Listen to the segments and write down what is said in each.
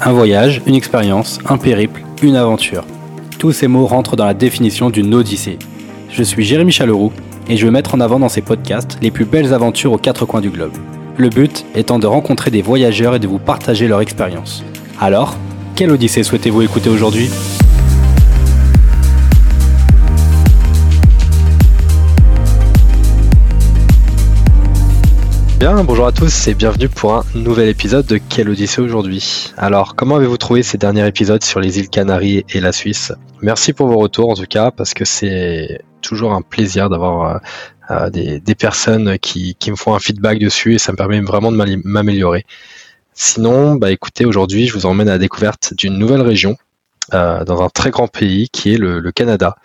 Un voyage, une expérience, un périple, une aventure. Tous ces mots rentrent dans la définition d'une odyssée. Je suis Jérémy Chaleroux et je veux mettre en avant dans ces podcasts les plus belles aventures aux quatre coins du globe. Le but étant de rencontrer des voyageurs et de vous partager leur expérience. Alors, quelle odyssée souhaitez-vous écouter aujourd'hui? Bien, bonjour à tous et bienvenue pour un nouvel épisode de Quelle Odyssée aujourd'hui. Alors, comment avez-vous trouvé ces derniers épisodes sur les îles Canaries et la Suisse? Merci pour vos retours en tout cas, parce que c'est toujours un plaisir d'avoir euh, euh, des, personnes qui, qui, me font un feedback dessus et ça me permet vraiment de m'améliorer. Sinon, bah écoutez, aujourd'hui, je vous emmène à la découverte d'une nouvelle région euh, dans un très grand pays qui est le, le Canada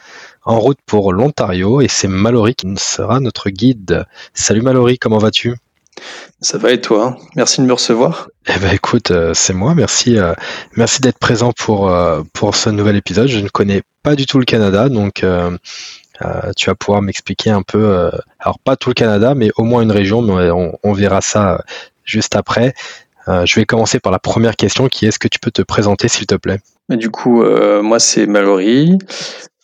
en route pour l'Ontario et c'est Mallory qui sera notre guide. Salut Mallory, comment vas-tu? Ça va et toi Merci de me recevoir. Eh ben écoute, euh, c'est moi. Merci, euh, merci d'être présent pour euh, pour ce nouvel épisode. Je ne connais pas du tout le Canada, donc tu vas pouvoir m'expliquer un peu. alors pas tout le Canada, mais au moins une région. Mais on, verra ça juste après. je vais commencer par la première question, qui est est-ce que tu peux te présenter, s'il te plaît? Du coup, moi c'est Mallory.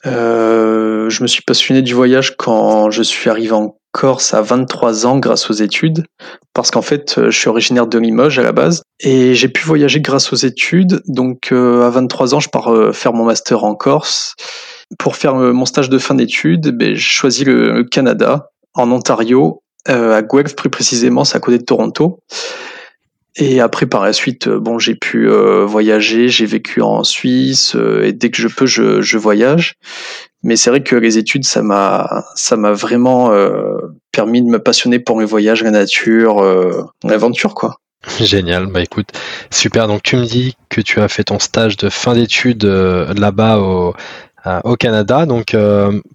je me suis passionné du voyage quand je suis arrivé en Corse à 23 ans grâce aux études, parce qu'en fait, euh, je suis originaire de Limoges à la base, et j'ai pu voyager grâce aux études. Donc, euh, à 23 ans, je pars euh, faire mon master en Corse. Pour faire mon stage de fin d'études, ben, j'ai choisi le, Canada, en Ontario, à Guelph plus précisément, c'est à côté de Toronto. Et après, par la suite, bon, j'ai pu voyager, j'ai vécu en Suisse, et dès que je peux, je, je voyage. Mais c'est vrai que les études, ça m'a, ça m'a vraiment euh, permis de me passionner pour les voyages, la nature, euh, l'aventure, quoi. Génial, bah écoute, super. Donc tu me dis que tu as fait ton stage de fin d'études euh, là-bas au, au Canada. Donc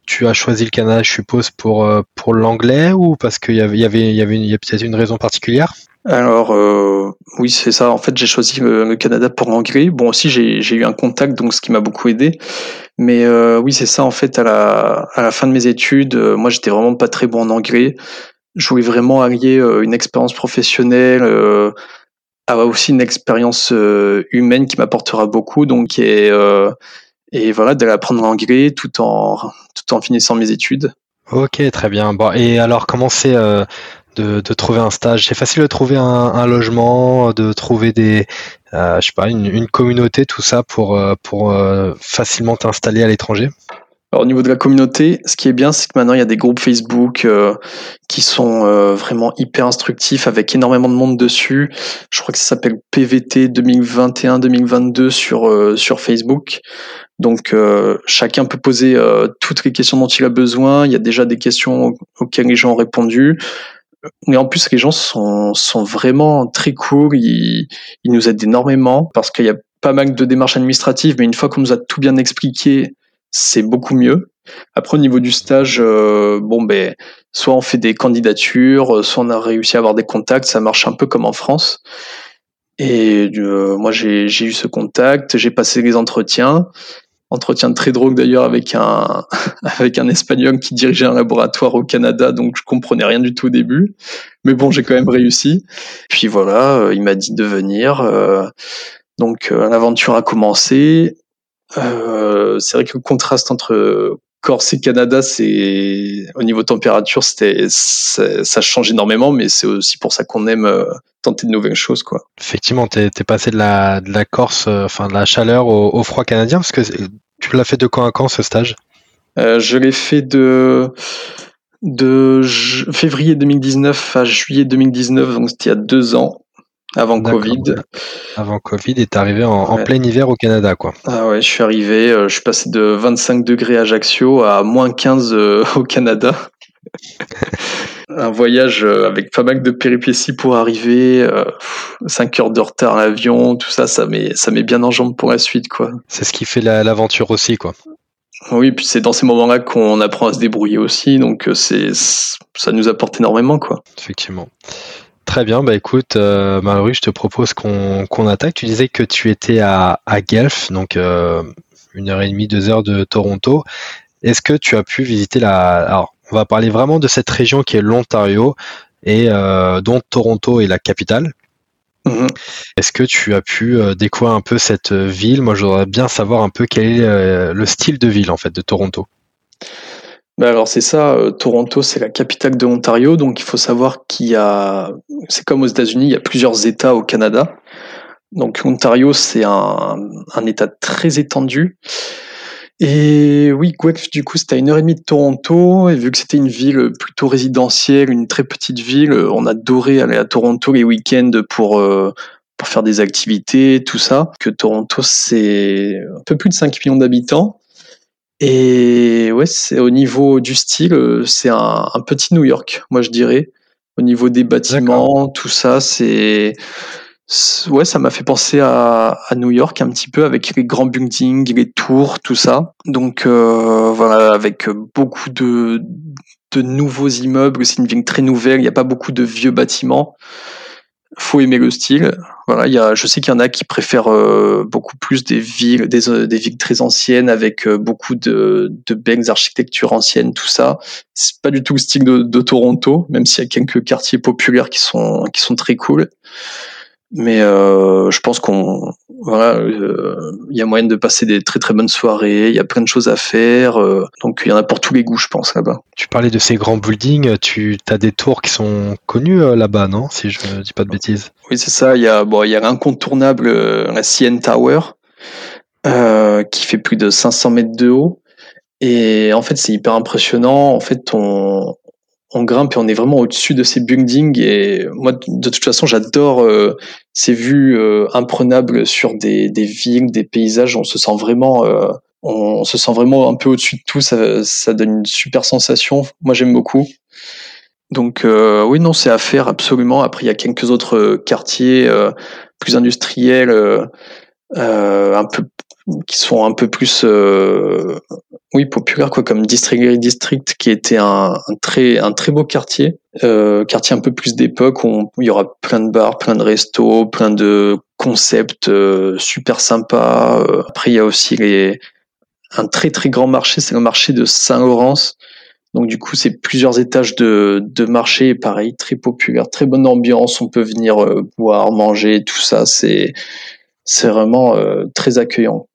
tu as choisi le Canada, je suppose, pour pour l'anglais ou parce qu'il y avait il y avait il y avait peut-être une raison particulière? Alors euh, oui, c'est ça. En fait, j'ai choisi euh, le Canada pour l'anglais. Bon, aussi j'ai eu un contact, donc ce qui m'a beaucoup aidé. Mais euh, oui, c'est ça. En fait, à la à la fin de mes études, moi, j'étais vraiment pas très bon en anglais. Je voulais vraiment allier une expérience professionnelle à aussi une expérience humaine qui m'apportera beaucoup. Donc, et, et voilà, d'aller apprendre l'anglais tout en tout en finissant mes études. Ok, très bien. Bon, et alors, comment c'est de, trouver un stage C'est facile de trouver un, logement, de trouver des, euh, je sais pas, une, communauté, tout ça pour, euh, pour euh, facilement t'installer à l'étranger alors, au niveau de la communauté, ce qui est bien, c'est que maintenant il y a des groupes Facebook qui sont vraiment hyper instructifs avec énormément de monde dessus. Je crois que ça s'appelle PVT 2021-2022 sur sur Facebook. Donc chacun peut poser toutes les questions dont il a besoin. Il y a déjà des questions auxquelles les gens ont répondu. Mais en plus, les gens sont, sont vraiment très cool. Ils, ils nous aident énormément parce qu'il y a pas mal de démarches administratives, mais une fois qu'on nous a tout bien expliqué, c'est beaucoup mieux. Après, au niveau du stage, euh, bon, ben, soit on fait des candidatures, soit on a réussi à avoir des contacts. Ça marche un peu comme en France. Et euh, moi, j'ai eu ce contact, j'ai passé les entretiens. Entretien très drôle d'ailleurs avec un avec un espagnol qui dirigeait un laboratoire au Canada, donc je comprenais rien du tout au début. Mais bon, j'ai quand même réussi. Puis voilà, il m'a dit de venir. donc l'aventure a commencé. Euh, c'est vrai que le contraste entre Corse et Canada, c'est au niveau température, c'était ça change énormément, mais c'est aussi pour ça qu'on aime euh, tenter de nouvelles choses, quoi. Effectivement, t'es es passé de la de la Corse, euh, enfin de la chaleur au, froid canadien, parce que tu l'as fait de quand à quand ce stage? Euh, Je l'ai fait de de février 2019 à juillet 2019, donc c'était il y a deux ans. Avant Covid. Avant Covid, et t'es arrivé en, plein hiver au Canada, quoi. Ah ouais, je suis arrivé, euh, je suis passé de 25 degrés à Ajaccio à moins 15 euh, au Canada. un voyage euh, avec pas mal de péripéties pour arriver, 5 heures de retard à l'avion, tout ça, ça met, ça met bien en jambe pour la suite, quoi. C'est ce qui fait l'aventure aussi, quoi. Oui, puis c'est dans ces moments-là qu'on apprend à se débrouiller aussi, donc c'est, ça nous apporte énormément, quoi. Effectivement. Très bien, bah écoute, euh, je te propose qu'on attaque. Tu disais que tu étais à, à Guelph, donc euh, une heure et demie, deux heures de Toronto. Est-ce que tu as pu visiter la... Alors, on va parler vraiment de cette région qui est l'Ontario et euh, dont Toronto est la capitale. Mhm. Est-ce que tu as pu découvrir un peu cette ville? Moi, je voudrais bien savoir un peu quel est le style de ville en fait de Toronto. Ben alors c'est ça, Toronto c'est la capitale de l'Ontario, donc il faut savoir qu'il y a, c'est comme aux États-Unis, il y a plusieurs États au Canada. Donc Ontario c'est un, un État très étendu et oui, Guelph, du coup, c'était à une heure et demie de Toronto. Et vu que c'était une ville plutôt résidentielle, une très petite ville, on adorait aller à Toronto les week-ends pour, euh, pour faire des activités, tout ça. Que Toronto, c'est un peu plus de 5 millions d'habitants. Et ouais, c'est au niveau du style, c'est un, un, petit New York, moi je dirais. Au niveau des bâtiments, tout ça, c'est Ouais, ça m'a fait penser à, à, New York un petit peu avec les grands buildings, les tours, tout ça. Donc euh, voilà, avec beaucoup de, de nouveaux immeubles. C'est une ville très nouvelle. Il n'y a pas beaucoup de vieux bâtiments. Faut aimer le style. Voilà, il y a, je sais qu'il y en a qui préfèrent euh, beaucoup plus des villes, des, euh, des villes très anciennes avec euh, beaucoup de, de belles architectures anciennes, tout ça. C'est pas du tout le style de, de Toronto, même s'il y a quelques quartiers populaires qui sont qui sont très cool. Mais euh, je pense qu'on voilà, euh, il y a moyen de passer des très très bonnes soirées. Il y a plein de choses à faire. Euh, donc il y en a pour tous les goûts, je pense là-bas. Tu parlais de ces grands buildings. Tu as des tours qui sont connues là-bas, non Si je ne dis pas de bêtises? Oui, c'est ça. Il y a bon, il y a l'incontournable la CN Tower qui fait plus de 500 mètres de haut. Et en fait, c'est hyper impressionnant. En fait, on, on grimpe et on est vraiment au-dessus de ces buildings. Et moi, de toute façon, j'adore euh, ces vues euh, imprenables sur des, villes, des paysages. On se sent vraiment, euh, on se sent vraiment un peu au-dessus de tout. Ça, ça donne une super sensation. Moi, j'aime beaucoup. Donc oui, non, c'est à faire absolument. Après, il y a quelques autres quartiers plus industriels, un peu qui sont un peu plus euh, oui populaires quoi comme Distillery District qui était un, un, très un très beau quartier euh, quartier un peu plus d'époque où, il y aura plein de bars plein de restos plein de concepts euh, super sympas euh, après il y a aussi les un très très grand marché c'est le marché de Saint-Laurence. Donc du coup c'est plusieurs étages de, de marché pareil très populaire très bonne ambiance on peut venir euh, boire manger tout ça c'est c'est vraiment très accueillant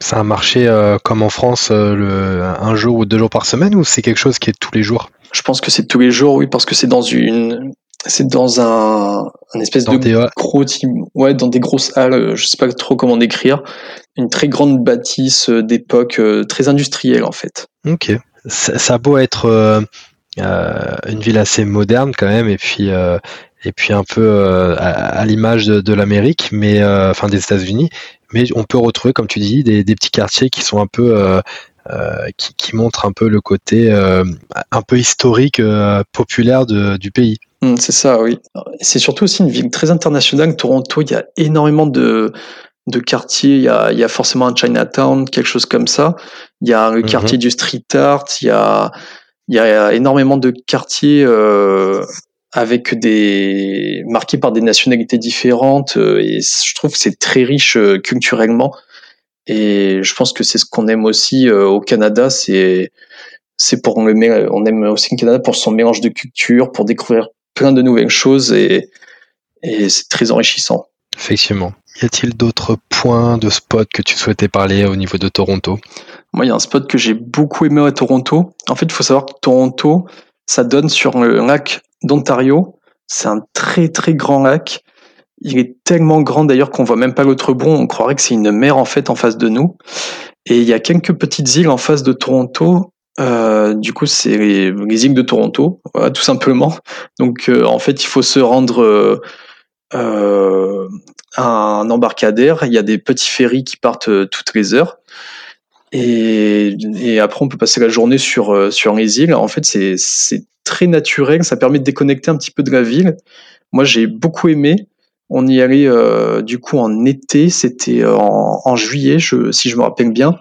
c'est un marché euh, comme en France, euh, le, un jour ou deux jours par semaine, ou c'est quelque chose qui est tous les jours? Je pense que c'est tous les jours, oui, parce que c'est dans une, c'est dans un, un espèce de gros team, ouais, dans des grosses halles, euh, je sais pas trop comment décrire, une très grande bâtisse d'époque, très industrielle en fait. Ok, ça, ça a beau être une ville assez moderne quand même, et puis et puis un peu à, l'image de, de l'Amérique, mais enfin des États-Unis, mais on peut retrouver, comme tu dis, des, petits quartiers qui sont un peu euh, euh, qui, montrent un peu le côté euh, un peu historique, populaire du pays. Mmh, c'est ça, oui. C'est surtout aussi une ville très internationale. Toronto, il y a énormément de, de quartiers. Il y, a, il y a forcément un Chinatown, quelque chose comme ça. Il y a le mmh quartier du street art. Il y a, il y a énormément de quartiers avec des marqués par des nationalités différentes euh, et je trouve que c'est très riche euh, culturellement. Et je pense que c'est ce qu'on aime aussi euh, au Canada c'est c'est pour on aime aussi le Canada pour son mélange de cultures pour découvrir plein de nouvelles choses et et c'est très enrichissant. Effectivement. Y a-t-il d'autres points de spots que tu souhaitais parler au niveau de Toronto? Moi il y a un spot que j'ai beaucoup aimé à Toronto. En fait il faut savoir que Toronto ça donne sur le lac d'Ontario. C'est un très très grand lac. Il est tellement grand d'ailleurs qu'on voit même pas l'autre bon. On croirait que c'est une mer en fait en face de nous. Et il y a quelques petites îles en face de Toronto. Euh, du coup, c'est les, îles de Toronto, tout simplement. Donc, euh, en fait, il faut se rendre euh, à un embarcadère. Il y a des petits ferries qui partent toutes les heures. Et, et, après, on peut passer la journée sur, euh, sur les îles. En fait, c'est très naturel. Ça permet de déconnecter un petit peu de la ville. Moi, j'ai beaucoup aimé. On y allait euh, du coup en été. C'était en, en, juillet, je, si je me rappelle bien.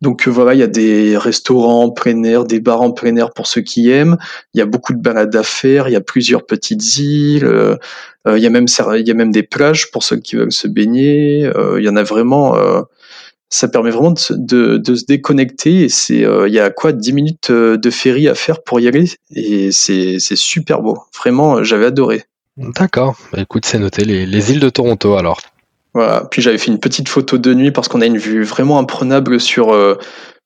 Donc euh, voilà, il y a des restaurants en plein air, des bars en plein air pour ceux qui aiment. Il y a beaucoup de balades à faire. Il y a plusieurs petites îles. Euh, il y a même il y a même des plages pour ceux qui veulent se baigner. il y en a vraiment ça permet vraiment de, de, se déconnecter. Et c'est, euh, il y a quoi, 10 minutes euh, de ferry à faire pour y aller? Et c'est, super beau. Vraiment, euh, j'avais adoré. D'accord. Bah, écoute, c'est noté. Les, îles de Toronto alors. Voilà. Puis j'avais fait une petite photo de nuit parce qu'on a une vue vraiment imprenable sur,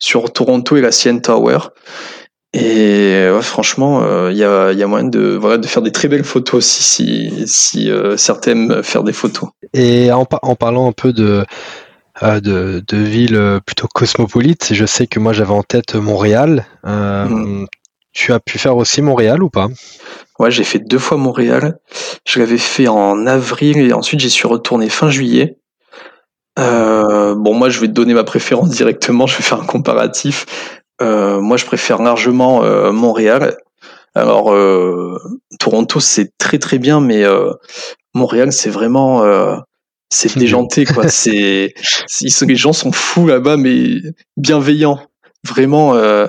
sur Toronto et la CN Tower. Et franchement, il y, a, y, a, moyen de, voilà, de faire des très belles photos si, si, si certains aiment faire des photos. Et en, en parlant un peu de, de, de, villes plutôt cosmopolites. Je sais que moi j'avais en tête Montréal. Euh, mm. Tu as pu faire aussi Montréal ou pas? Ouais, j'ai fait deux fois Montréal. Je l'avais fait en avril et ensuite j'y suis retourné fin juillet. Euh, bon, moi je vais te donner ma préférence directement. Je vais faire un comparatif. Euh, moi, je préfère largement euh, Montréal. Alors, Toronto, c'est très très bien, mais Montréal, c'est vraiment c'est déjanté quoi. c'est, les gens sont fous là-bas, mais bienveillants. Vraiment. Euh,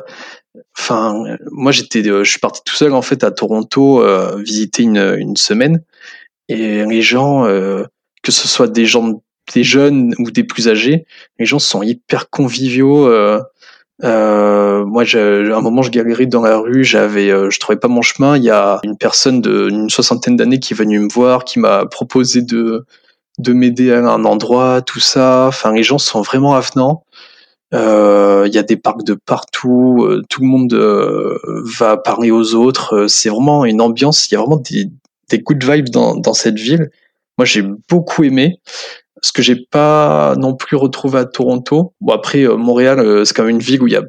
enfin, moi j'étais, euh, je suis parti tout seul en fait à Toronto euh, visiter une, une semaine et les gens, que ce soit des gens, des jeunes ou des plus âgés, les gens sont hyper conviviaux. Euh, moi, à un moment, je galérais dans la rue, j'avais, je trouvais pas mon chemin. Il y a une personne d'une soixantaine d'années qui est venue me voir, qui m'a proposé de de m'aider à un endroit, tout ça. Enfin, les gens sont vraiment avenants. Euh, il y a des parcs de partout, euh, tout le monde euh, va parler aux autres. C'est vraiment une ambiance. Il y a vraiment des, des good vibes dans, dans cette ville. Moi, j'ai beaucoup aimé. Ce que j'ai pas non plus retrouvé à Toronto. Bon après, Montréal, c'est quand même une ville où il y a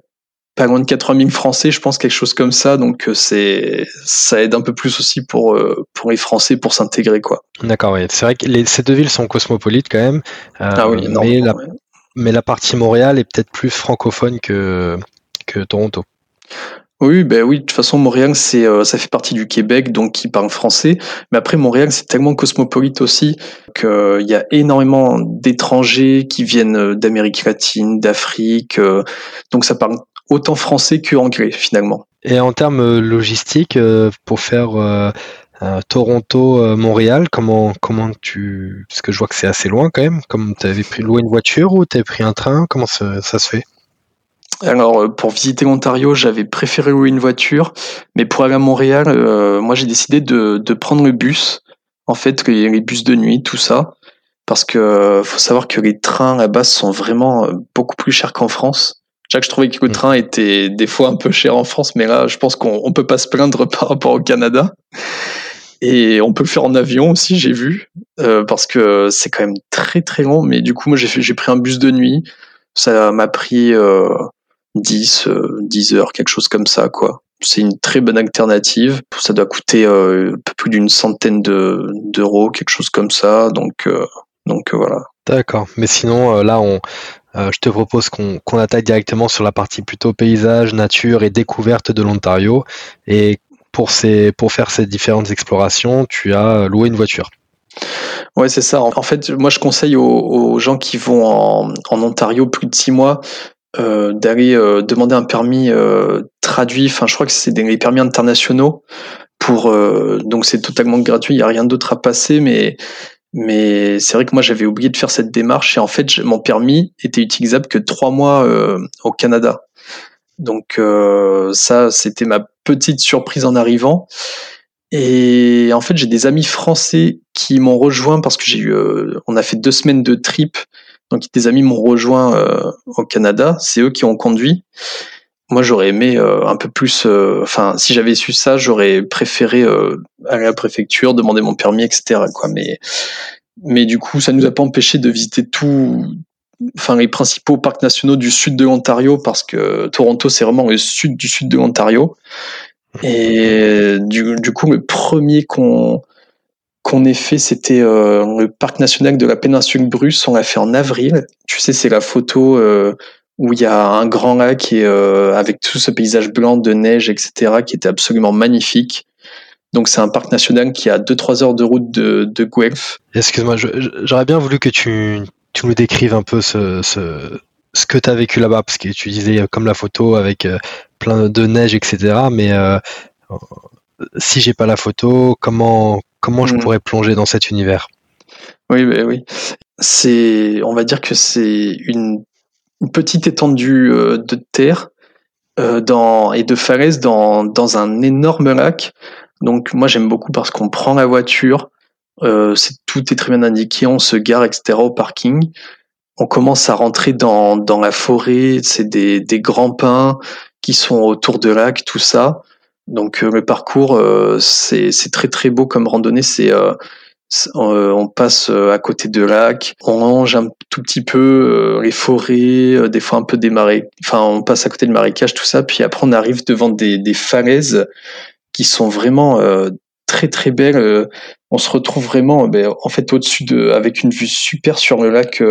pas loin de 80 000 Français, je pense, quelque chose comme ça. Donc euh, c'est ça aide un peu plus aussi pour euh, pour les Français pour s'intégrer quoi. D'accord, oui. C'est vrai que les, ces deux villes sont cosmopolites quand même. Euh, ah oui, mais, la, mais la partie Montréal est peut-être plus francophone que que Toronto. Oui, ben oui, de toute façon, Montréal, c'est, ça fait partie du Québec, donc qui parle français. Mais après, Montréal, c'est tellement cosmopolite aussi qu'il y a énormément d'étrangers qui viennent d'Amérique latine, d'Afrique. donc ça parle autant français que anglais finalement. Et en termes euh, logistiques, euh, pour faire euh, Toronto-Montréal, comment comment tu parce que je vois que c'est assez loin quand même. Comme tu avais pris louer une voiture ou tu avais pris un train Comment ça, se fait? Alors pour visiter l'Ontario, j'avais préféré louer une voiture, mais pour aller à Montréal, moi j'ai décidé de, de prendre le bus. En fait, les, les bus de nuit, tout ça, parce que faut savoir que les trains à base sont vraiment beaucoup plus chers qu'en France. Déjà que je trouvais que le mm. train était des fois un peu cher en France, mais là, je pense qu'on on peut pas se plaindre par rapport au Canada. Et on peut le faire en avion aussi, j'ai vu, euh, parce que c'est quand même très très long. Mais du coup, moi, j'ai pris un bus de nuit. Ça m'a pris euh, 10, 10 euh, heures, quelque chose comme ça, quoi. C'est une très bonne alternative. Ça doit coûter un peu plus d'une centaine de d'euros, quelque chose comme ça. Donc, euh, donc voilà. D'accord. Mais sinon, là, on, euh, je te propose qu'on attaque directement sur la partie plutôt paysage, nature et découverte de l'Ontario. Et pour, ces, pour faire ces différentes explorations, tu as loué une voiture. Ouais, c'est ça. En fait, moi, je conseille aux, gens qui vont en, Ontario plus de six mois euh, d'aller euh, demander un permis traduit. Enfin, je crois que c'est des permis internationaux. Pour donc c'est totalement gratuit. Il y a rien d'autre à passer, mais mais c'est vrai que moi j'avais oublié de faire cette démarche et en fait mon permis était utilisable que trois mois euh, au Canada. Donc euh, ça c'était ma petite surprise en arrivant. Et en fait j'ai des amis français qui m'ont rejoint parce que j'ai eu, euh, on a fait deux semaines de trip. Donc des amis m'ont rejoint au Canada. C'est eux qui ont conduit moi j'aurais aimé euh, un peu plus euh, enfin si j'avais su ça j'aurais préféré euh, aller à la préfecture demander mon permis etc quoi mais mais du coup ça nous a pas empêché de visiter tout enfin les principaux parcs nationaux du sud de l'Ontario parce que Toronto c'est vraiment le sud du sud de l'Ontario et du, du coup le premier qu'on qu'on ait fait, c'était le parc national de la péninsule Bruce. On l'a fait en avril. Tu sais, c'est la photo où il y a un grand lac et, euh, avec tout ce paysage blanc de neige, etc., qui était absolument magnifique. Donc c'est un parc national qui a 2-3 heures de route de, de Guelph. Excuse-moi, j'aurais bien voulu que tu, tu nous décrives un peu ce, ce, ce que tu as vécu là-bas, parce que tu disais comme la photo avec euh, plein de neige, etc. Mais euh, si j'ai pas la photo, comment, comment je hmm. pourrais plonger dans cet univers? Oui, ben oui. C'est, on va dire que c'est une une petite étendue euh, de terre euh, dans, et de falaises dans, dans un énorme lac. Donc moi j'aime beaucoup parce qu'on prend la voiture, euh, tout est très bien indiqué, on se gare, etc. au parking. On commence à rentrer dans, dans la forêt, c'est des, des grands pins qui sont autour de lac, tout ça. Donc euh, le parcours, euh, c'est très très beau comme randonnée. C'est on passe à côté de lac, on range un tout petit peu les forêts, des fois un peu des marais. Enfin, on passe à côté de marécages, tout ça. Puis après, on arrive devant des, des falaises qui sont vraiment très très belles. on se retrouve vraiment, ben, en fait, au-dessus de, avec une vue super sur le lac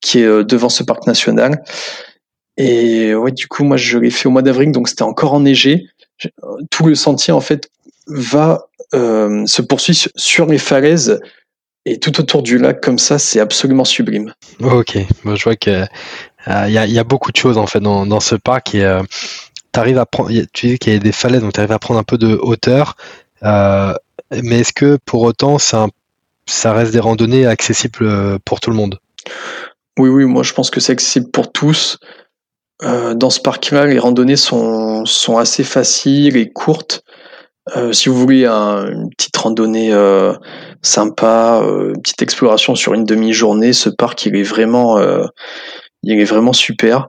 qui est devant ce parc national. Et ouais, du coup, moi, je l'ai fait au mois d'avril, donc c'était encore enneigé tout le sentier en fait va euh, se poursuivre sur les falaises et tout autour du lac comme ça, c'est absolument sublime. Ok, je vois que il y, a, beaucoup de choses en fait dans, ce parc et euh, arrives à prendre. Tu dis qu'il y a des falaises, donc tu arrives à prendre un peu de hauteur. Euh, mais est-ce que pour autant, ça, ça reste des randonnées accessibles pour tout le monde? Oui, oui, moi je pense que c'est accessible pour tous. Euh, dans ce parc-là, les randonnées sont, sont assez faciles et courtes. Euh, si vous voulez une petite randonnée euh, sympa, une petite exploration sur une demi-journée, ce parc il est vraiment, il est vraiment super.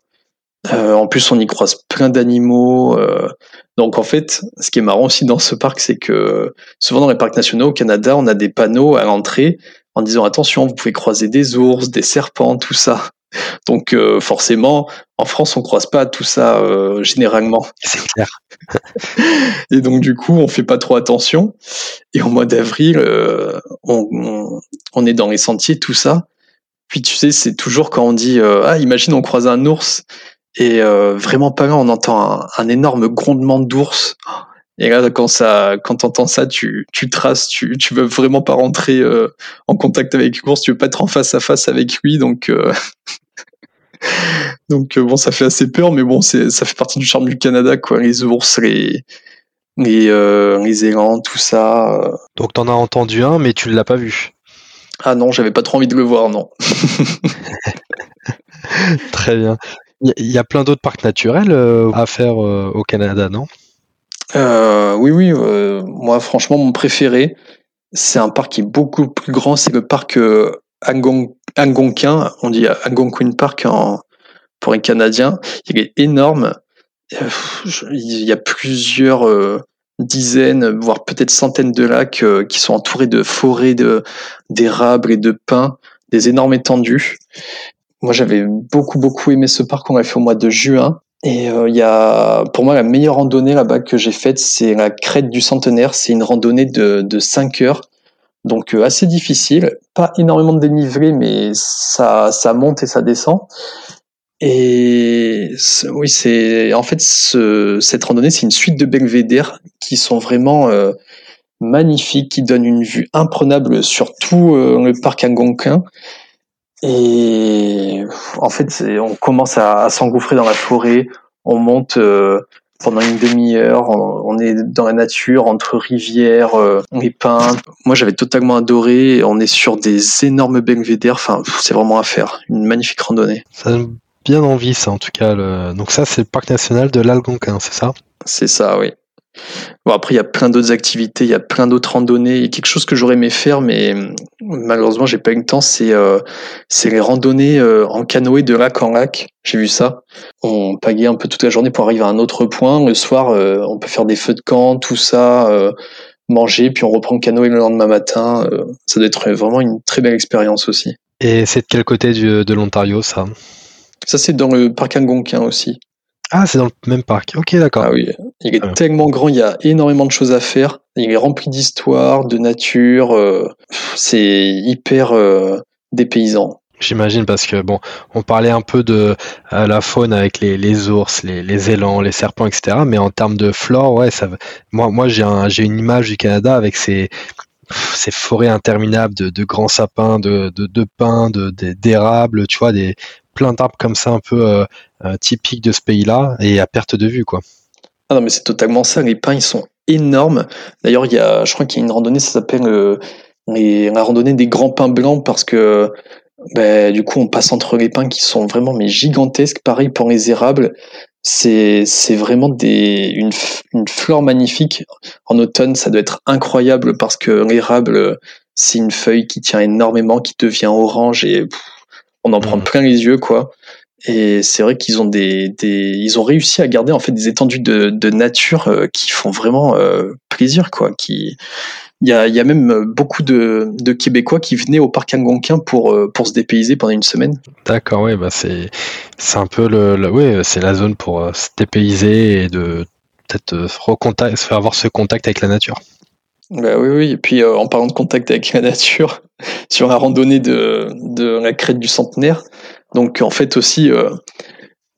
en plus, on y croise plein d'animaux. donc en fait, ce qui est marrant aussi dans ce parc, c'est que souvent dans les parcs nationaux au Canada, on a des panneaux à l'entrée en disant attention, vous pouvez croiser des ours, des serpents, tout ça. Donc euh, forcément, en France, on croise pas tout ça euh, généralement. C'est clair. et donc du coup, on fait pas trop attention. Et au mois d'avril, euh, on, on, est dans les sentiers, tout ça. Puis tu sais, c'est toujours quand on dit ah imagine on croise un ours et vraiment pas là, on entend un, un énorme grondement d'ours. Et là, quand ça, quand t'entends ça, tu, tu traces, tu, tu veux vraiment pas rentrer en contact avec l'ours, tu veux pas être en face à face avec lui, donc Donc euh, bon, ça fait assez peur, mais bon, c'est ça fait partie du charme du Canada, quoi. Les ours, les les, euh, les élans, tout ça. Euh. Donc t'en as entendu un, mais tu l'as pas vu. Ah non, j'avais pas trop envie de le voir, non. Très bien. Il y, a plein d'autres parcs naturels à faire au Canada, non? Oui, oui. moi, franchement, mon préféré, c'est un parc qui est beaucoup plus grand. C'est le parc Algonquin, on dit Algonquin Park en, pour un Canadien. Il est énorme. Euh, il y a plusieurs euh, dizaines, voire peut-être centaines de lacs euh, qui sont entourés de forêts de d'érables et de pins, des énormes étendues. Moi, j'avais beaucoup beaucoup aimé ce parc qu'on a fait au mois de juin. Et il y a, pour moi, la meilleure randonnée là-bas que j'ai faite, c'est la crête du centenaire. C'est une randonnée de, de 5 heures donc euh, assez difficile, pas énormément de dénivelé, mais ça, ça monte et ça descend. Et oui, c'est en fait ce, cette randonnée, c'est une suite de belvédères qui sont vraiment euh, magnifiques, qui donnent une vue imprenable sur tout euh, le parc algonquin. Et en fait, on commence à, à s'engouffrer dans la forêt, on monte pendant une demi-heure. On, est dans la nature, entre rivières, euh, et pins. Moi, j'avais totalement adoré. On est sur des énormes belvédères. Enfin, c'est vraiment à faire. Une magnifique randonnée. Ça donne bien envie, ça, en tout cas. Donc ça, c'est le parc national de l'Algonquin, c'est ça? C'est ça, oui. Bon, après, il y a plein d'autres activités, il y a plein d'autres randonnées. Il y a quelque chose que j'aurais aimé faire, mais malheureusement, j'ai pas eu le temps. C'est euh, les randonnées euh, en canoë de lac en lac. J'ai vu ça. On pagaie un peu toute la journée pour arriver à un autre point. Le soir, euh, on peut faire des feux de camp, tout ça, euh, manger, puis on reprend le canoë le lendemain matin. ça doit être vraiment une très belle expérience aussi. Et c'est de quel côté du, de l'Ontario, ça? Ça, c'est dans le parc Algonquin aussi. Ah, c'est dans le même parc. Ok, d'accord. Ah oui, il est tellement grand, il y a énormément de choses à faire. Il est rempli d'histoire, de nature. Euh, c'est hyper euh, dépaysant. J'imagine parce que bon, on parlait un peu de euh, la faune avec les, les ours, les, les, élans, les serpents, etc. Mais en termes de flore, ouais, ça, moi, moi j'ai un, j'ai une image du Canada avec ces, ces forêts interminables de, de grands sapins, de, de, de pins, de, d'érables, tu vois, des plein d'arbres comme ça un peu euh, euh, typiques de ce pays-là et à perte de vue, quoi. Ah non, mais c'est totalement ça. Les pins, ils sont énormes. D'ailleurs, il y a, je crois qu'il y a une randonnée, ça s'appelle euh, la randonnée des grands pins blancs parce que ben, du coup, on passe entre les pins qui sont vraiment mais gigantesques. Pareil pour les érables. C'est c'est vraiment des une, une fleur magnifique. En automne, ça doit être incroyable parce que l'érable, c'est une feuille qui tient énormément, qui devient orange et on en prend mmh. plein les yeux, quoi. Et c'est vrai qu'ils ont des, des, ils ont réussi à garder en fait des étendues de, de nature euh, qui font vraiment euh, plaisir, quoi. Qui, il y a, y a même beaucoup de, de Québécois qui venaient au parc Algonquin pour euh, pour se dépayser pendant une semaine. D'accord, oui, bah c'est c'est un peu le, le c'est la zone pour se dépayser et de peut-être se faire avoir ce contact avec la nature. Bah oui, oui. Et puis en parlant de contact avec la nature, sur la randonnée de, de la crête du centenaire, donc en fait aussi, euh,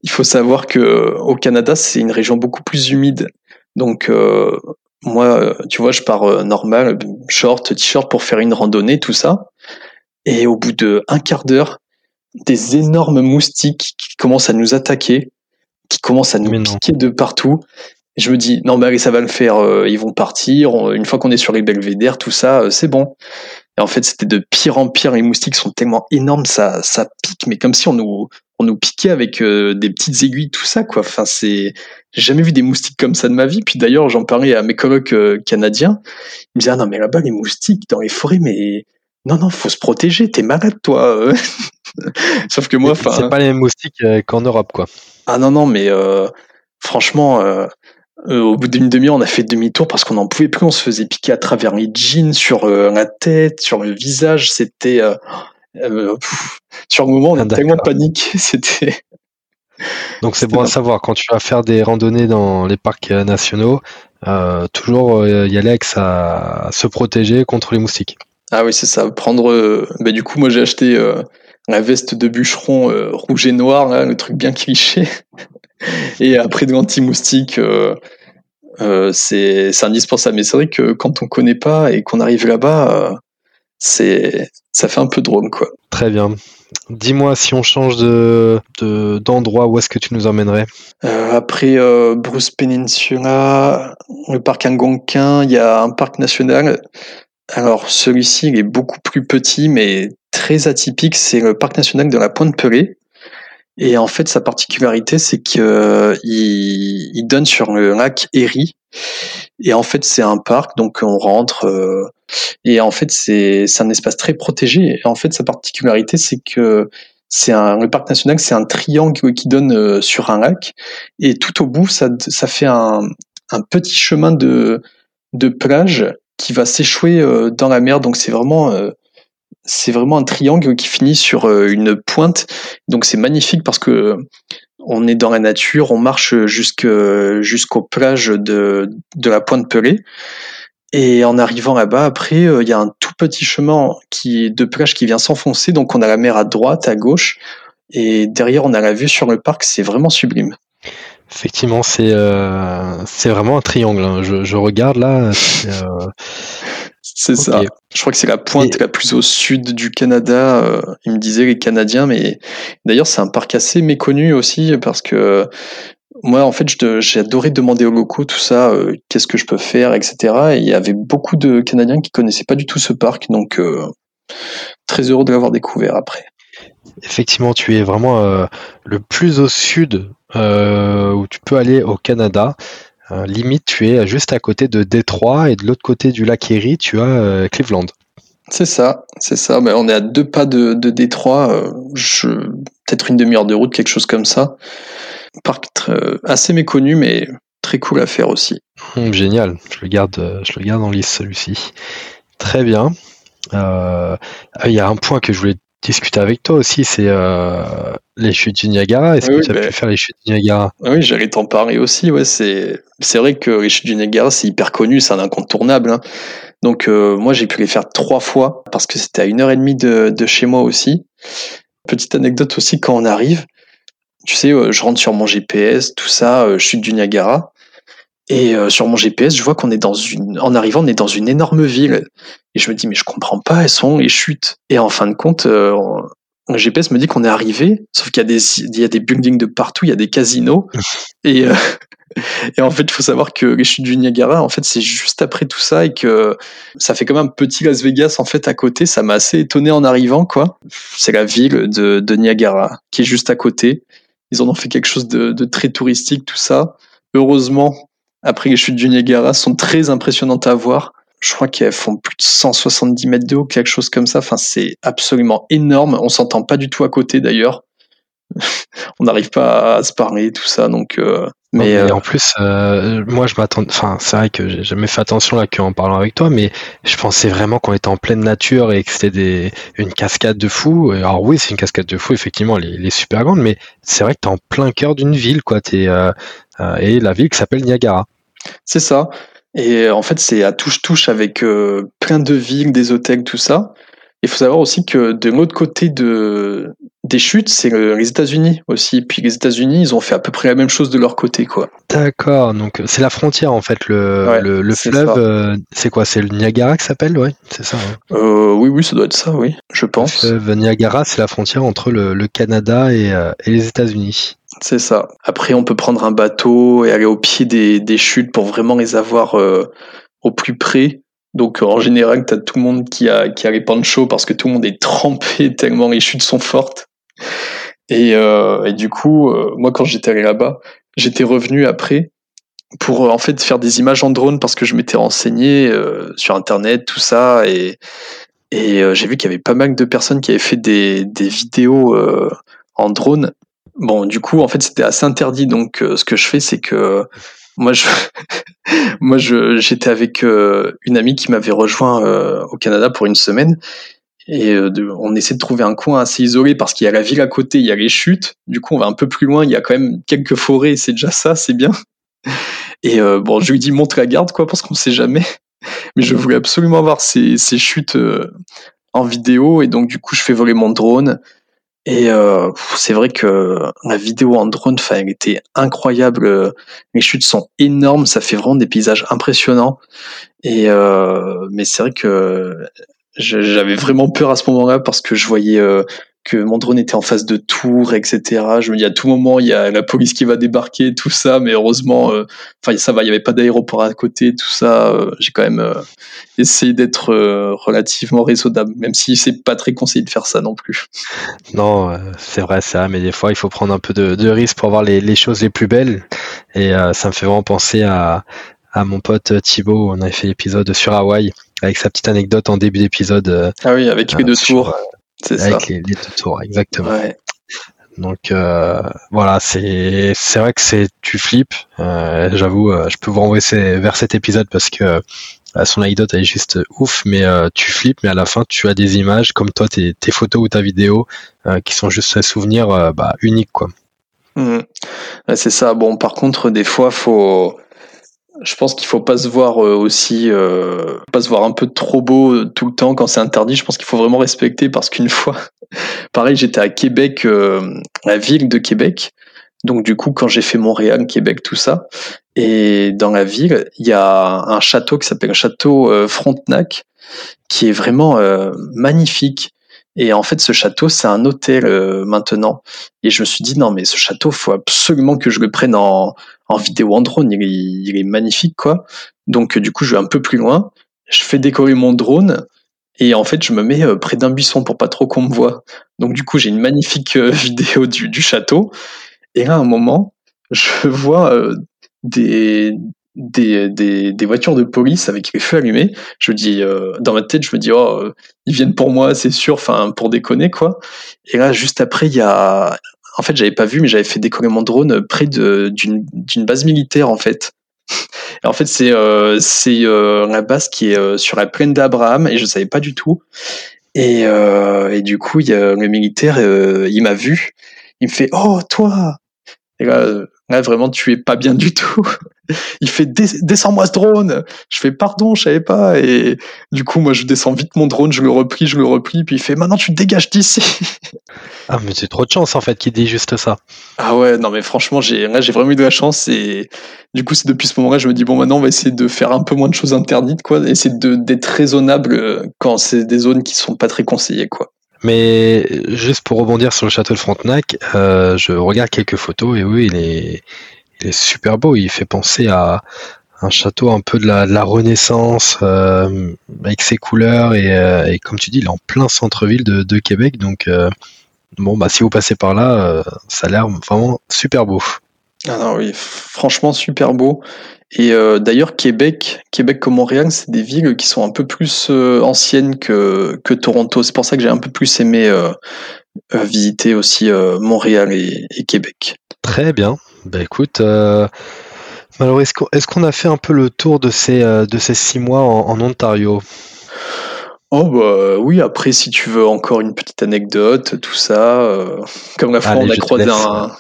il faut savoir que au Canada, c'est une région beaucoup plus humide. Donc euh, moi, tu vois, je pars euh, normal, short, t-shirt pour faire une randonnée, tout ça. Et au bout de un quart d'heure, des énormes moustiques qui commencent à nous attaquer, qui commencent à nous piquer de partout. Et je me dis, non, mais allez, ça va le faire, ils vont partir. Une fois qu'on est sur les belvédères, tout ça, c'est bon. Et en fait, c'était de pire en pire. Les moustiques sont tellement énormes, ça, ça pique, mais comme si on nous, on nous piquait avec euh, des petites aiguilles, tout ça, quoi. Enfin, c'est, j'ai jamais vu des moustiques comme ça de ma vie. Puis d'ailleurs, j'en parlais à mes colocs euh, canadiens. Ils me disaient, ah non, mais là-bas, les moustiques dans les forêts, mais non, non, faut se protéger. T'es malade, toi. Sauf que moi, enfin. C'est pas les mêmes moustiques euh, qu'en Europe, quoi. Ah non, non, mais franchement, euh, au bout d'une demi-heure, on a fait demi-tour parce qu'on n'en pouvait plus. On se faisait piquer à travers les jeans, sur euh, la tête, sur le visage. C'était euh, sur le moment, on a ah, tellement paniqué. C'était. Donc c'est bon à savoir quand tu vas faire des randonnées dans les parcs nationaux, toujours y aller avec ça, se protéger contre les moustiques. Ah oui, c'est ça. Prendre. Bah, du coup, moi j'ai acheté la veste de bûcheron rouge et noir, là, le truc bien cliché. Et après de l'anti-moustique, euh, euh, c'est indispensable. Mais c'est vrai que quand on connaît pas et qu'on arrive là-bas, euh, c'est ça fait un peu drôle, quoi. Très bien. Dis-moi si on change de d'endroit, où est-ce que tu nous emmènerais? Après Bruce Peninsula, le parc Algonquin, il y a un parc national. Alors celui-ci, il est beaucoup plus petit, mais très atypique. C'est le parc national de la Pointe Pelée. Et en fait, sa particularité, c'est qu'il euh, il donne sur le lac Erie. Et en fait, c'est un parc, donc on rentre. Euh, et en fait, c'est un espace très protégé. Et en fait, sa particularité, c'est que c'est un le parc national, c'est un triangle qui donne euh, sur un lac. Et tout au bout, ça, ça fait un, un petit chemin de, de plage qui va s'échouer dans la mer. Donc c'est vraiment c'est vraiment un triangle qui finit sur euh, une pointe. Donc c'est magnifique parce que on est dans la nature, on marche jusqu'aux plages de, la pointe Pelée. Et en arrivant là-bas, après, euh, il y a un tout petit chemin qui, de plage qui vient s'enfoncer. Donc on a la mer à droite, à gauche. Et derrière, on a la vue sur le parc. C'est vraiment sublime. Effectivement, c'est euh, vraiment un triangle. Hein. Je, regarde là. C'est ça. Je crois que c'est la pointe la plus au sud du Canada. Euh, il me disait les Canadiens, mais d'ailleurs c'est un parc assez méconnu aussi parce que moi en fait j'ai adoré demander aux locaux tout ça, euh, qu'est-ce que je peux faire, etc. Et il y avait beaucoup de Canadiens qui connaissaient pas du tout ce parc, donc euh, très heureux de l'avoir découvert après. Effectivement, tu es vraiment le plus au sud où tu peux aller au Canada. Euh, limite, tu es juste à côté de Détroit et de l'autre côté du lac Erie, tu as euh, Cleveland. C'est ça, c'est ça. Mais on est à deux pas de, Détroit, euh, peut-être une demi-heure de route, quelque chose comme ça. Parc assez méconnu, mais très cool à faire aussi. Hum, génial, je le garde, je le garde en liste celui-ci. Très bien. Il y a un point que je voulais discuter avec toi aussi, c'est euh, les chutes du Niagara. Est-ce que tu as pu ben, faire les chutes du Niagara? Oui, j'allais t'en parler aussi. Ouais, c'est c'est vrai que les chutes du Niagara, c'est hyper connu, c'est un incontournable. Hein. Donc euh, moi, j'ai pu les faire trois fois parce que c'était à une heure et demie de, de chez moi aussi. Petite anecdote aussi, quand on arrive, tu sais, euh, je rentre sur mon GPS, tout ça, chute du Niagara. Et euh, sur mon GPS, je vois qu'on est dans une, en arrivant, on est dans une énorme ville. Et je me dis, mais je comprends pas, elles sont les chutes. Et en fin de compte, euh, le GPS me dit qu'on est arrivé, sauf qu'il y a des, il y a des buildings de partout, il y a des casinos. et, euh, et en fait, il faut savoir que les chutes du Niagara, en fait, c'est juste après tout ça et que ça fait comme un petit Las Vegas, en fait, à côté. Ça m'a assez étonné en arrivant, quoi. C'est la ville de, de Niagara qui est juste à côté. Ils en ont fait quelque chose de, de très touristique, tout ça. Heureusement, après les chutes du Niagara, sont très impressionnantes à voir. Je crois qu'elles font plus de 170 mètres de haut, quelque chose comme ça. Enfin, c'est absolument énorme. On s'entend pas du tout à côté d'ailleurs. on n'arrive pas à se parler, tout ça. Donc, euh, mais, euh, en plus, euh, moi, je m'attends. Enfin, c'est vrai que j'ai jamais fait attention là qu'en parlant avec toi, mais je pensais vraiment qu'on était en pleine nature et que c'était des une cascade de fou. Alors oui, c'est une cascade de fou, effectivement, elle est, super grande, mais c'est vrai que t'es en plein cœur d'une ville, quoi. T'es euh, et la ville qui s'appelle Niagara. C'est ça. Et en fait, c'est à touche-touche avec plein de villes, des hôtels, tout ça. Il faut savoir aussi que de l'autre côté de, des chutes, c'est les États-Unis aussi. Puis les États-Unis, ils ont fait à peu près la même chose de leur côté, quoi. D'accord, donc c'est la frontière en fait. Le, le, fleuve, euh, c'est quoi? C'est le Niagara qui s'appelle, ouais C'est ça. Euh, oui, oui, ça doit être ça, oui, je pense. Le fleuve Niagara, c'est la frontière entre le, Canada et, euh, et les États-Unis. C'est ça. Après, on peut prendre un bateau et aller au pied des, des chutes pour vraiment les avoir au plus près. Donc en général, tu as tout le monde qui a, qui a les panchos parce que tout le monde est trempé tellement les chutes sont fortes. Et, euh, du coup, euh, moi quand j'étais allé là-bas, j'étais revenu après pour euh, en fait faire des images en drone parce que je m'étais renseigné euh, sur internet, tout ça, et, et j'ai vu qu'il y avait pas mal de personnes qui avaient fait des, des vidéos en drone. Bon, du coup, en fait, c'était assez interdit. Donc, ce que je fais, c'est que moi, je, moi, je, j'étais avec euh, une amie qui m'avait rejoint euh, au Canada pour une semaine. Et euh, on essaie de trouver un coin assez isolé parce qu'il y a la ville à côté, il y a les chutes. Du coup, on va un peu plus loin, il y a quand même quelques forêts, c'est déjà ça, c'est bien. Et bon, je lui dis monte la garde, quoi, parce qu'on sait jamais. Mais je voulais absolument avoir ces, ces chutes en vidéo. Et donc, du coup, je fais voler mon drone. Et euh, c'est vrai que la vidéo en drone, enfin, elle était incroyable. Les chutes sont énormes, ça fait vraiment des paysages impressionnants. Et euh, mais c'est vrai que j'avais vraiment peur à ce moment-là parce que je voyais euh, que mon drone était en face de tours, etc. Je me dis à tout moment il y a la police qui va débarquer, tout ça, mais heureusement, euh, enfin ça va, il y avait pas d'aéroport à côté, tout ça. Euh, j'ai quand même euh, essayé d'être relativement raisonnable, même si c'est pas très conseillé de faire ça non plus. Non, c'est vrai ça, mais des fois il faut prendre un peu de, de risque pour voir les, les, choses les plus belles, et ça me fait vraiment penser à, à mon pote Thibaut. On avait fait l'épisode sur Hawaï avec sa petite anecdote en début d'épisode. ah oui, avec les deux tours. C'est ça. Avec les, deux tours, exactement. Donc euh, voilà, c'est c'est vrai que c'est tu flippes. Euh, J'avoue, euh, je peux vous renvoyer vers cet épisode parce que euh, son anecdote elle est juste ouf, mais euh, tu flippes, mais à la fin tu as des images comme toi tes, tes photos ou ta vidéo qui sont juste un souvenir bah, unique quoi. Mmh. C'est ça. Bon, par contre, des fois, faut je pense qu'il faut pas se voir euh, aussi, euh, pas se voir un peu trop beau euh, tout le temps quand c'est interdit. Je pense qu'il faut vraiment respecter parce qu'une fois, pareil, j'étais à Québec, la ville de Québec. Donc du coup, quand j'ai fait Montréal, Québec, tout ça, et dans la ville, il y a un château qui s'appelle le château Frontenac, qui est vraiment magnifique. Et en fait, ce château, c'est un hôtel maintenant. Et je me suis dit non, mais ce château, faut absolument que je le prenne en, en vidéo en drone, il est, magnifique quoi. Donc du coup, je vais un peu plus loin, je fais décoller mon drone et en fait, je me mets euh, près d'un buisson pour pas trop qu'on me voit. Donc du coup, j'ai une magnifique euh, vidéo du, du, château. Et là, à un moment, je vois euh, des, des, des, des, voitures de police avec les feux allumés. Je dis dans ma tête, je me dis oh ils viennent pour moi, c'est sûr, enfin pour déconner quoi. Et là juste après il y a en fait, j'avais pas vu, mais j'avais fait décoller mon drone près d'une base militaire, en fait. Et en fait, c'est euh, c'est euh, la base qui est euh, sur la plaine d'Abraham, et je savais pas du tout. Et, euh, et du coup, y a le militaire, euh, il m'a vu. Il me fait Oh, toi Et là, là, vraiment, tu es pas bien du tout. Il fait descends-moi ce drone. Je fais pardon, je savais pas. Et du coup, moi, je descends vite mon drone, je le replie, je le replie, puis il fait maintenant tu te dégages d'ici. ah, mais c'est trop de chance en fait qu'il dit juste ça. Ah ouais, non mais franchement, j'ai là j'ai vraiment eu de la chance et du coup, c'est depuis ce moment-là, je me dis bon maintenant on va essayer de faire un peu moins de choses interdites quoi, essayer d'être raisonnable euh, quand c'est des zones qui sont pas très conseillées quoi. Mais juste pour rebondir sur le château de Frontenac, euh, je regarde quelques photos et oui, il est, il est super beau. Il fait penser à un château un peu de la, de la Renaissance, euh, avec ses couleurs et, euh, et, comme tu dis, il est en plein centre-ville de, de, Québec, donc euh, bon, bah si vous passez par là, ça a l'air vraiment super beau. Ah non, oui, franchement super beau. Et d'ailleurs, Québec, Québec comme Montréal, c'est des villes qui sont un peu plus anciennes que, que Toronto. C'est pour ça que j'ai un peu plus aimé visiter aussi Montréal et, Québec. Très bien. Bah écoute, alors est-ce qu'on a fait un peu le tour de ces, de ces six mois en Ontario? Oh bah oui, après si tu veux encore une petite anecdote, tout ça, euh, comme la fois on a croisé un...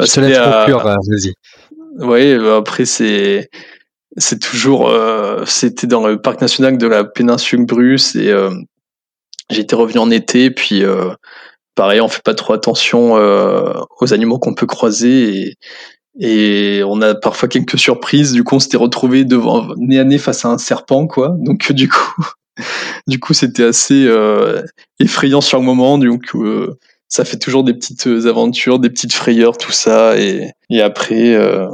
je te laisse conclure, vas-y. Oui, bah, après c'est c'est toujours euh, c'était dans le parc national de la péninsule Bruce et euh, j'étais revenu en été puis pareil on fait pas trop attention aux animaux qu'on peut croiser et on a parfois quelques surprises. Du coup, on s'était retrouvé devant nez à nez face à un serpent, quoi. Donc, du coup, du coup, c'était assez euh, effrayant sur le moment. Donc, euh, ça fait toujours des petites aventures, des petites frayeurs, tout ça. Et, après, euh,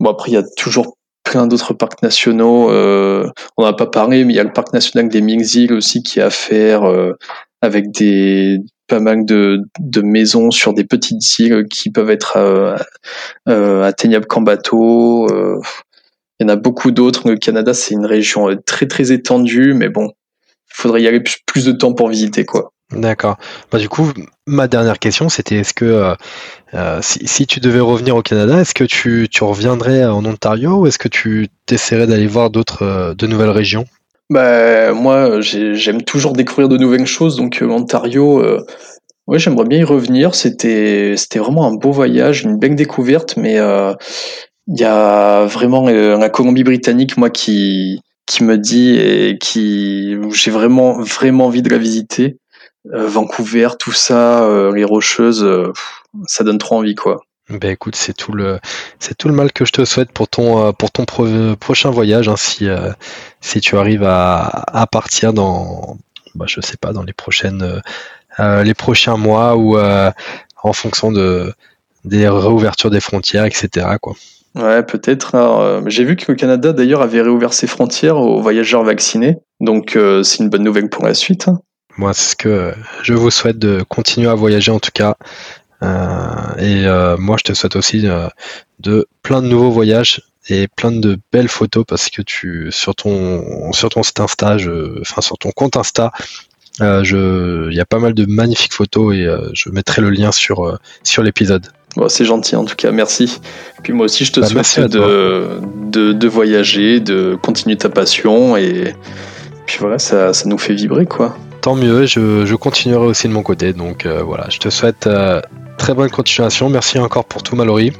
bon, après, il y a toujours plein d'autres parcs nationaux. on n'en a pas parlé, mais il y a le parc national des Mingzil aussi qui a à faire avec des pas mal de, maisons sur des petites îles qui peuvent être atteignables qu'en bateau. Il y en a beaucoup d'autres. Le Canada, c'est une région euh, très très étendue, mais bon, il faudrait y aller plus de temps pour visiter, quoi. D'accord. Bah, du coup, ma dernière question, c'était est-ce que euh, euh, si, tu devais revenir au Canada, est-ce que tu, tu, reviendrais en Ontario ou est-ce que tu t'essaierais d'aller voir d'autres, de nouvelles régions? Bah, Moi, j'aime toujours découvrir de nouvelles choses, donc l'Ontario, ouais, j'aimerais bien y revenir. C'était, vraiment un beau voyage, une belle découverte, mais il y a vraiment euh, la Colombie-Britannique, moi, qui, me dit et qui j'ai vraiment vraiment envie de la visiter. Euh, Vancouver, tout ça, euh, les Rocheuses, ça donne trop envie, quoi. Ben écoute, c'est tout le c'est tout le mal que je te souhaite pour ton pour ton prochain voyage. Hein, si si tu arrives à, à partir dans bah, je sais pas dans les prochaines les prochains mois ou en fonction de des réouvertures des frontières, etc. Quoi. Ouais, peut-être. Euh, j'ai vu que le Canada, d'ailleurs, avait réouvert ses frontières aux voyageurs vaccinés. Donc, euh, c'est une bonne nouvelle pour la suite. Moi, c'est ce que je vous souhaite de continuer à voyager, en tout cas. Euh, et moi, je te souhaite aussi de plein de nouveaux voyages et plein de belles photos parce que tu sur ton sur ton site Insta, enfin sur ton compte Insta, je il y a pas mal de magnifiques photos et je mettrai le lien sur sur l'épisode. Bon, c'est gentil en tout cas, merci. Puis moi aussi, je te bah, souhaite de, de, voyager, de continuer ta passion et puis voilà, ça, ça nous fait vibrer quoi. Tant mieux, je, je continuerai aussi de mon côté. Donc euh, voilà, je te souhaite euh, très bonne continuation. Merci encore pour tout, Mallory.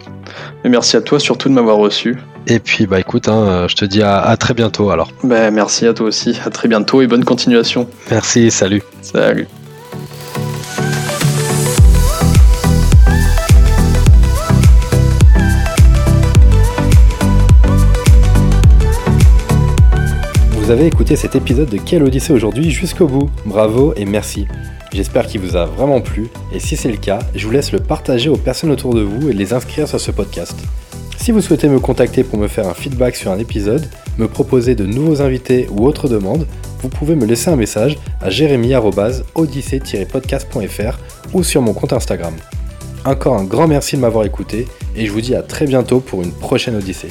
Et merci à toi surtout de m'avoir reçu. Et puis bah écoute, hein, je te dis à, à, très bientôt alors. Bah, merci à toi aussi, à très bientôt et bonne continuation. Merci, salut. Salut. vous avez écouté cet épisode de Quelle Odyssée aujourd'hui jusqu'au bout. Bravo et merci. J'espère qu'il vous a vraiment plu et si c'est le cas, je vous laisse le partager aux personnes autour de vous et les inscrire sur ce podcast. Si vous souhaitez me contacter pour me faire un feedback sur un épisode, me proposer de nouveaux invités ou autres demandes, vous pouvez me laisser un message à jérémy-odyssée-podcast.fr ou sur mon compte Instagram. Encore un grand merci de m'avoir écouté et je vous dis à très bientôt pour une prochaine Odyssée.